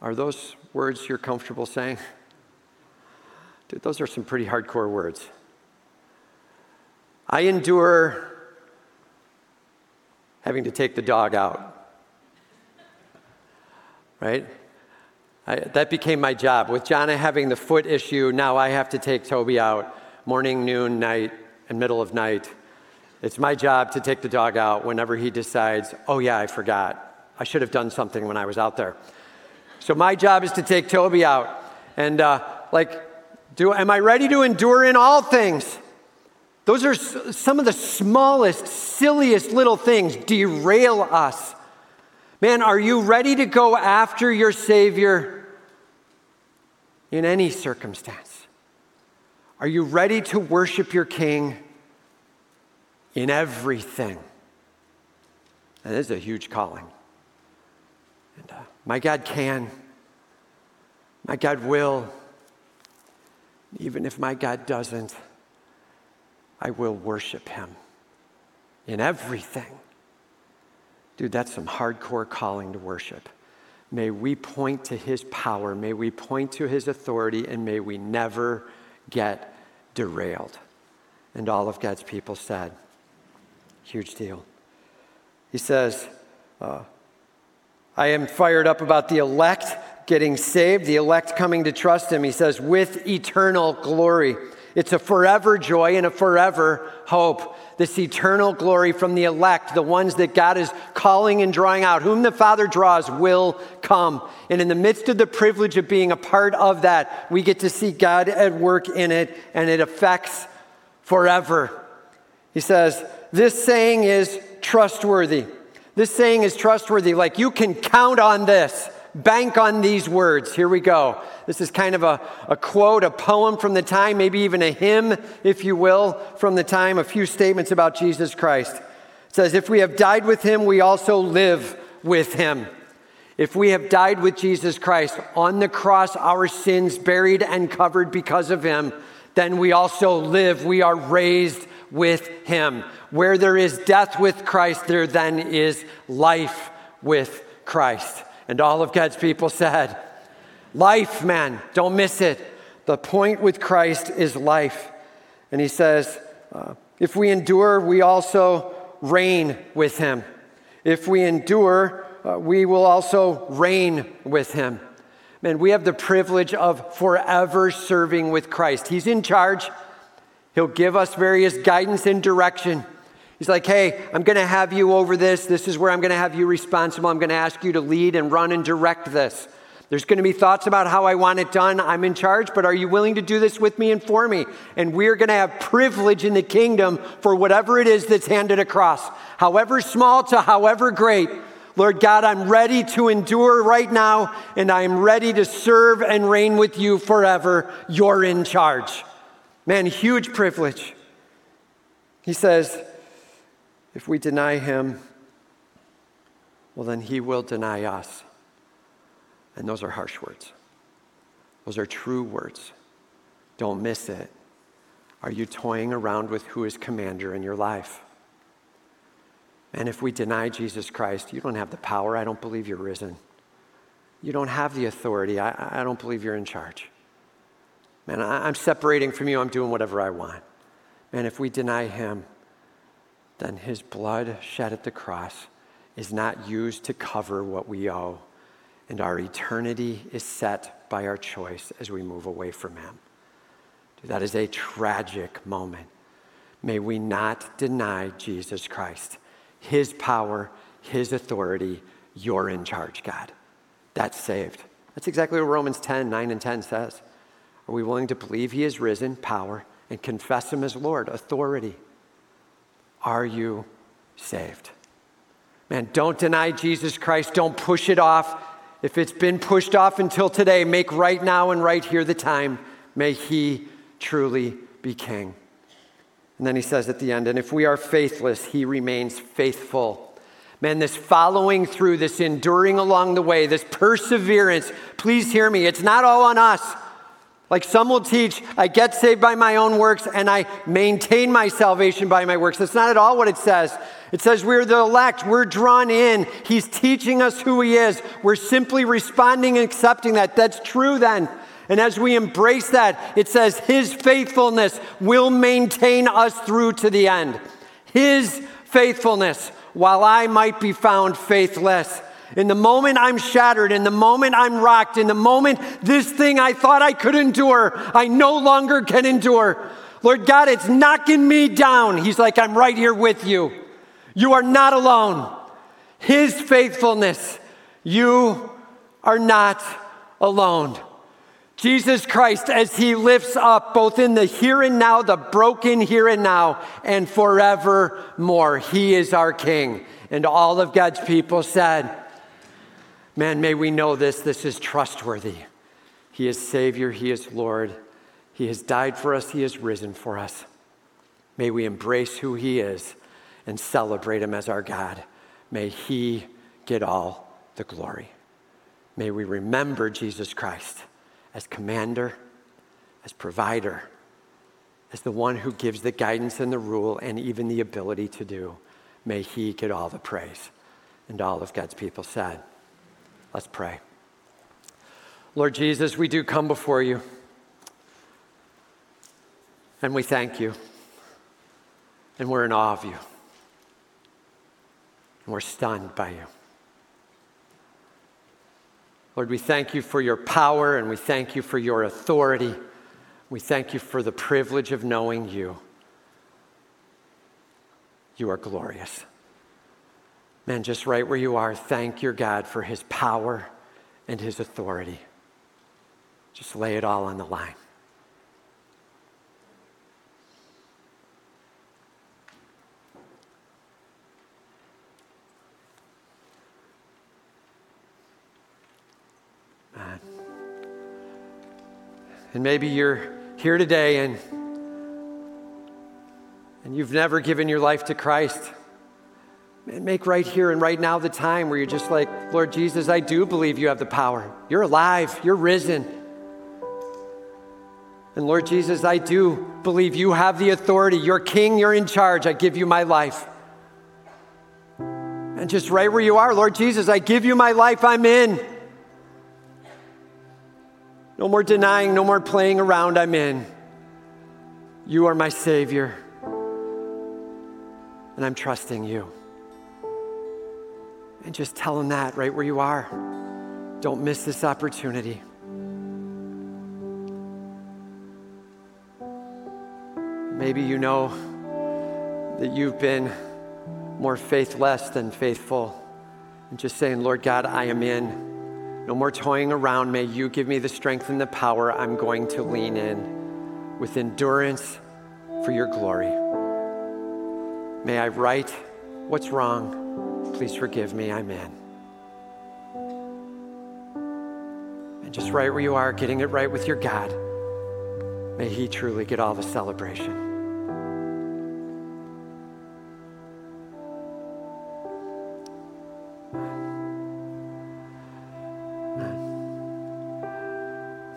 Are those words you're comfortable saying? Dude, those are some pretty hardcore words. I endure having to take the dog out. Right? I, that became my job. With Jana having the foot issue, now I have to take Toby out morning, noon, night, and middle of night. It's my job to take the dog out whenever he decides, oh, yeah, I forgot. I should have done something when I was out there. So my job is to take Toby out. And uh, like, do, am I ready to endure in all things? Those are some of the smallest, silliest little things derail us. Man, are you ready to go after your Savior in any circumstance? Are you ready to worship your King in everything? And this is a huge calling. And uh, my God can, my God will, even if my God doesn't, I will worship him in everything. Dude, that's some hardcore calling to worship. May we point to his power, may we point to his authority, and may we never get derailed. And all of God's people said, huge deal. He says, uh, I am fired up about the elect getting saved, the elect coming to trust him. He says, with eternal glory. It's a forever joy and a forever hope. This eternal glory from the elect, the ones that God is calling and drawing out, whom the Father draws will come. And in the midst of the privilege of being a part of that, we get to see God at work in it, and it affects forever. He says, This saying is trustworthy. This saying is trustworthy. Like you can count on this. Bank on these words. Here we go. This is kind of a, a quote, a poem from the time, maybe even a hymn, if you will, from the time, a few statements about Jesus Christ. It says, If we have died with him, we also live with him. If we have died with Jesus Christ on the cross, our sins buried and covered because of him, then we also live. We are raised with him. Where there is death with Christ, there then is life with Christ. And all of God's people said, Life, man, don't miss it. The point with Christ is life. And he says, uh, If we endure, we also reign with him. If we endure, uh, we will also reign with him. Man, we have the privilege of forever serving with Christ. He's in charge. He'll give us various guidance and direction. He's like, hey, I'm going to have you over this. This is where I'm going to have you responsible. I'm going to ask you to lead and run and direct this. There's going to be thoughts about how I want it done. I'm in charge, but are you willing to do this with me and for me? And we're going to have privilege in the kingdom for whatever it is that's handed across, however small to however great. Lord God, I'm ready to endure right now, and I'm ready to serve and reign with you forever. You're in charge. Man, huge privilege. He says, if we deny him, well, then he will deny us. And those are harsh words. Those are true words. Don't miss it. Are you toying around with who is commander in your life? And if we deny Jesus Christ, you don't have the power. I don't believe you're risen. You don't have the authority. I, I don't believe you're in charge. Man, I, I'm separating from you. I'm doing whatever I want. Man, if we deny him, then his blood shed at the cross is not used to cover what we owe, and our eternity is set by our choice as we move away from him. That is a tragic moment. May we not deny Jesus Christ, his power, his authority. You're in charge, God. That's saved. That's exactly what Romans 10 9 and 10 says. Are we willing to believe he is risen, power, and confess him as Lord, authority? Are you saved? Man, don't deny Jesus Christ. Don't push it off. If it's been pushed off until today, make right now and right here the time. May He truly be King. And then he says at the end, and if we are faithless, He remains faithful. Man, this following through, this enduring along the way, this perseverance, please hear me. It's not all on us. Like some will teach, I get saved by my own works and I maintain my salvation by my works. That's not at all what it says. It says we're the elect, we're drawn in. He's teaching us who He is. We're simply responding and accepting that. That's true then. And as we embrace that, it says His faithfulness will maintain us through to the end. His faithfulness, while I might be found faithless. In the moment I'm shattered, in the moment I'm rocked, in the moment this thing I thought I could endure, I no longer can endure. Lord God, it's knocking me down. He's like, I'm right here with you. You are not alone. His faithfulness, you are not alone. Jesus Christ, as he lifts up both in the here and now, the broken here and now, and forevermore. He is our King. And all of God's people said, Man, may we know this. This is trustworthy. He is Savior, He is Lord. He has died for us, He has risen for us. May we embrace who He is and celebrate Him as our God. May He get all the glory. May we remember Jesus Christ as commander, as provider, as the one who gives the guidance and the rule and even the ability to do. May he get all the praise. And all of God's people said, Let's pray. Lord Jesus, we do come before you. And we thank you. And we're in awe of you. And we're stunned by you. Lord, we thank you for your power and we thank you for your authority. We thank you for the privilege of knowing you. You are glorious. Man, just right where you are, thank your God for his power and his authority. Just lay it all on the line. Man. And maybe you're here today and, and you've never given your life to Christ. Make right here and right now the time where you're just like, Lord Jesus, I do believe you have the power. You're alive, you're risen. And Lord Jesus, I do believe you have the authority. You're king, you're in charge. I give you my life. And just right where you are, Lord Jesus, I give you my life, I'm in. No more denying, no more playing around, I'm in. You are my Savior. And I'm trusting you. And just tell them that right where you are. Don't miss this opportunity. Maybe you know that you've been more faithless than faithful. And just saying, Lord God, I am in. No more toying around. May you give me the strength and the power. I'm going to lean in with endurance for your glory. May I right what's wrong Please forgive me, I'm in. And just right where you are, getting it right with your God, may He truly get all the celebration.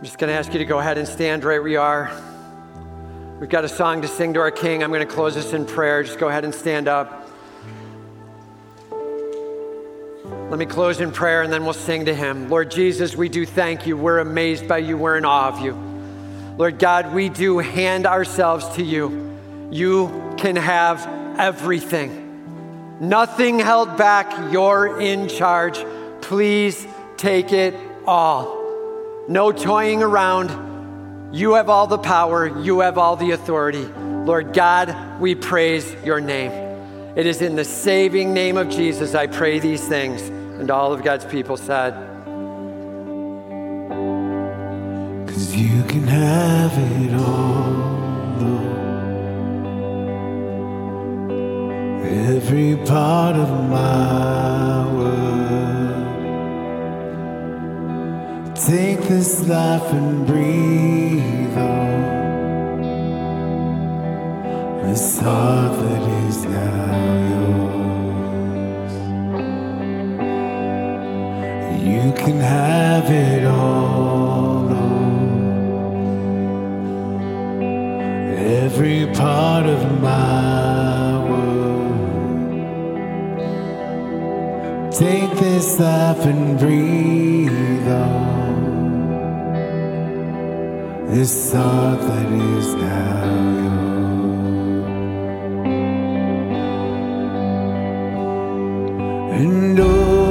I'm just going to ask you to go ahead and stand right where you are. We've got a song to sing to our King. I'm going to close this in prayer. Just go ahead and stand up. Let me close in prayer and then we'll sing to him. Lord Jesus, we do thank you. We're amazed by you. We're in awe of you. Lord God, we do hand ourselves to you. You can have everything. Nothing held back. You're in charge. Please take it all. No toying around. You have all the power. You have all the authority. Lord God, we praise your name. It is in the saving name of Jesus I pray these things. And all of God's people said, Cause you can have it all, Lord. Every part of my world. Take this life and breathe on this heart that is now yours. You can have it all, Every part of my world. Take this life and breathe on this heart that is now yours. And oh,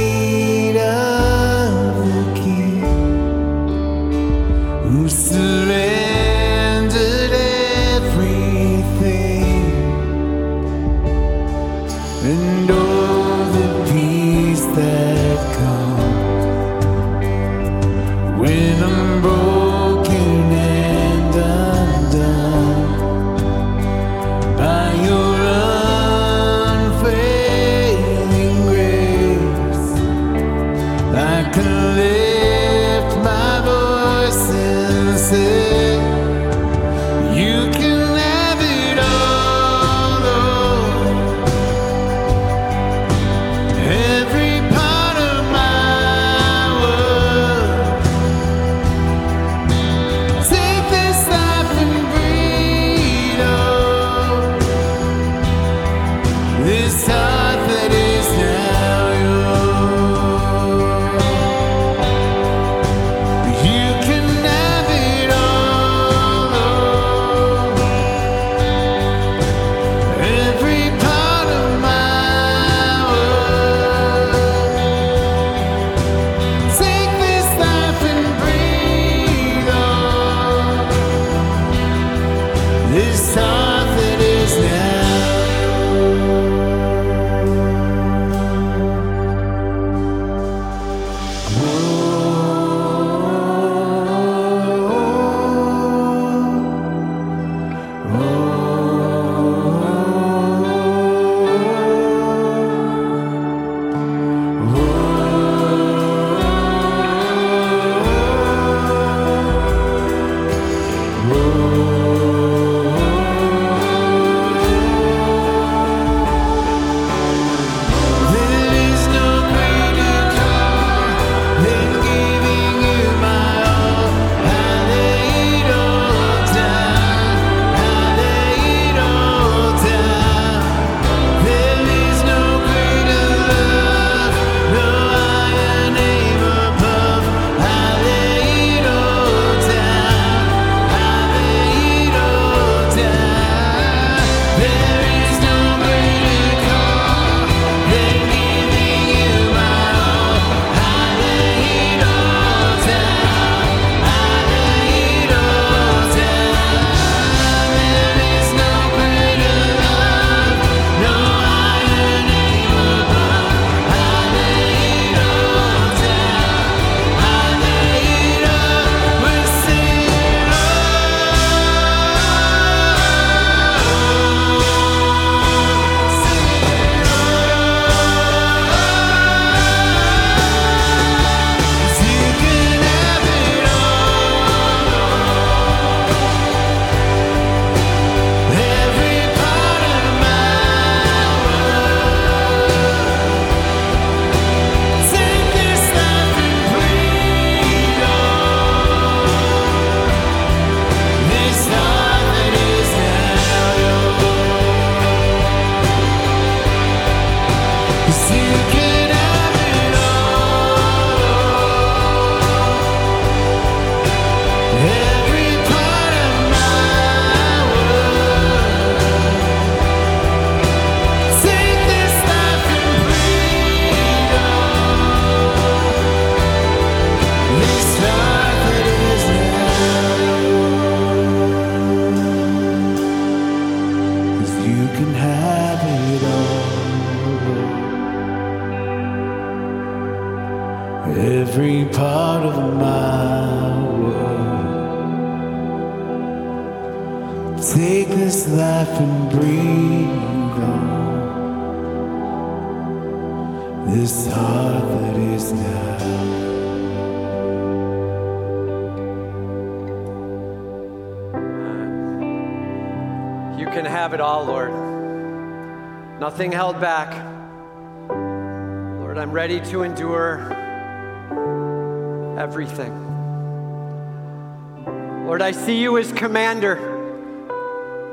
as commander.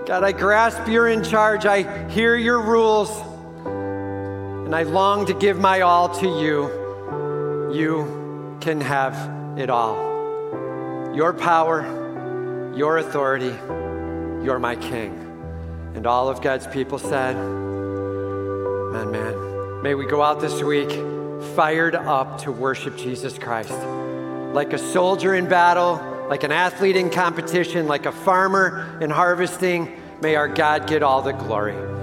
God, I grasp you're in charge. I hear your rules. And I long to give my all to you. You can have it all. Your power, your authority, you're my king. And all of God's people said, Man, man. May we go out this week fired up to worship Jesus Christ. Like a soldier in battle, like an athlete in competition, like a farmer in harvesting, may our God get all the glory.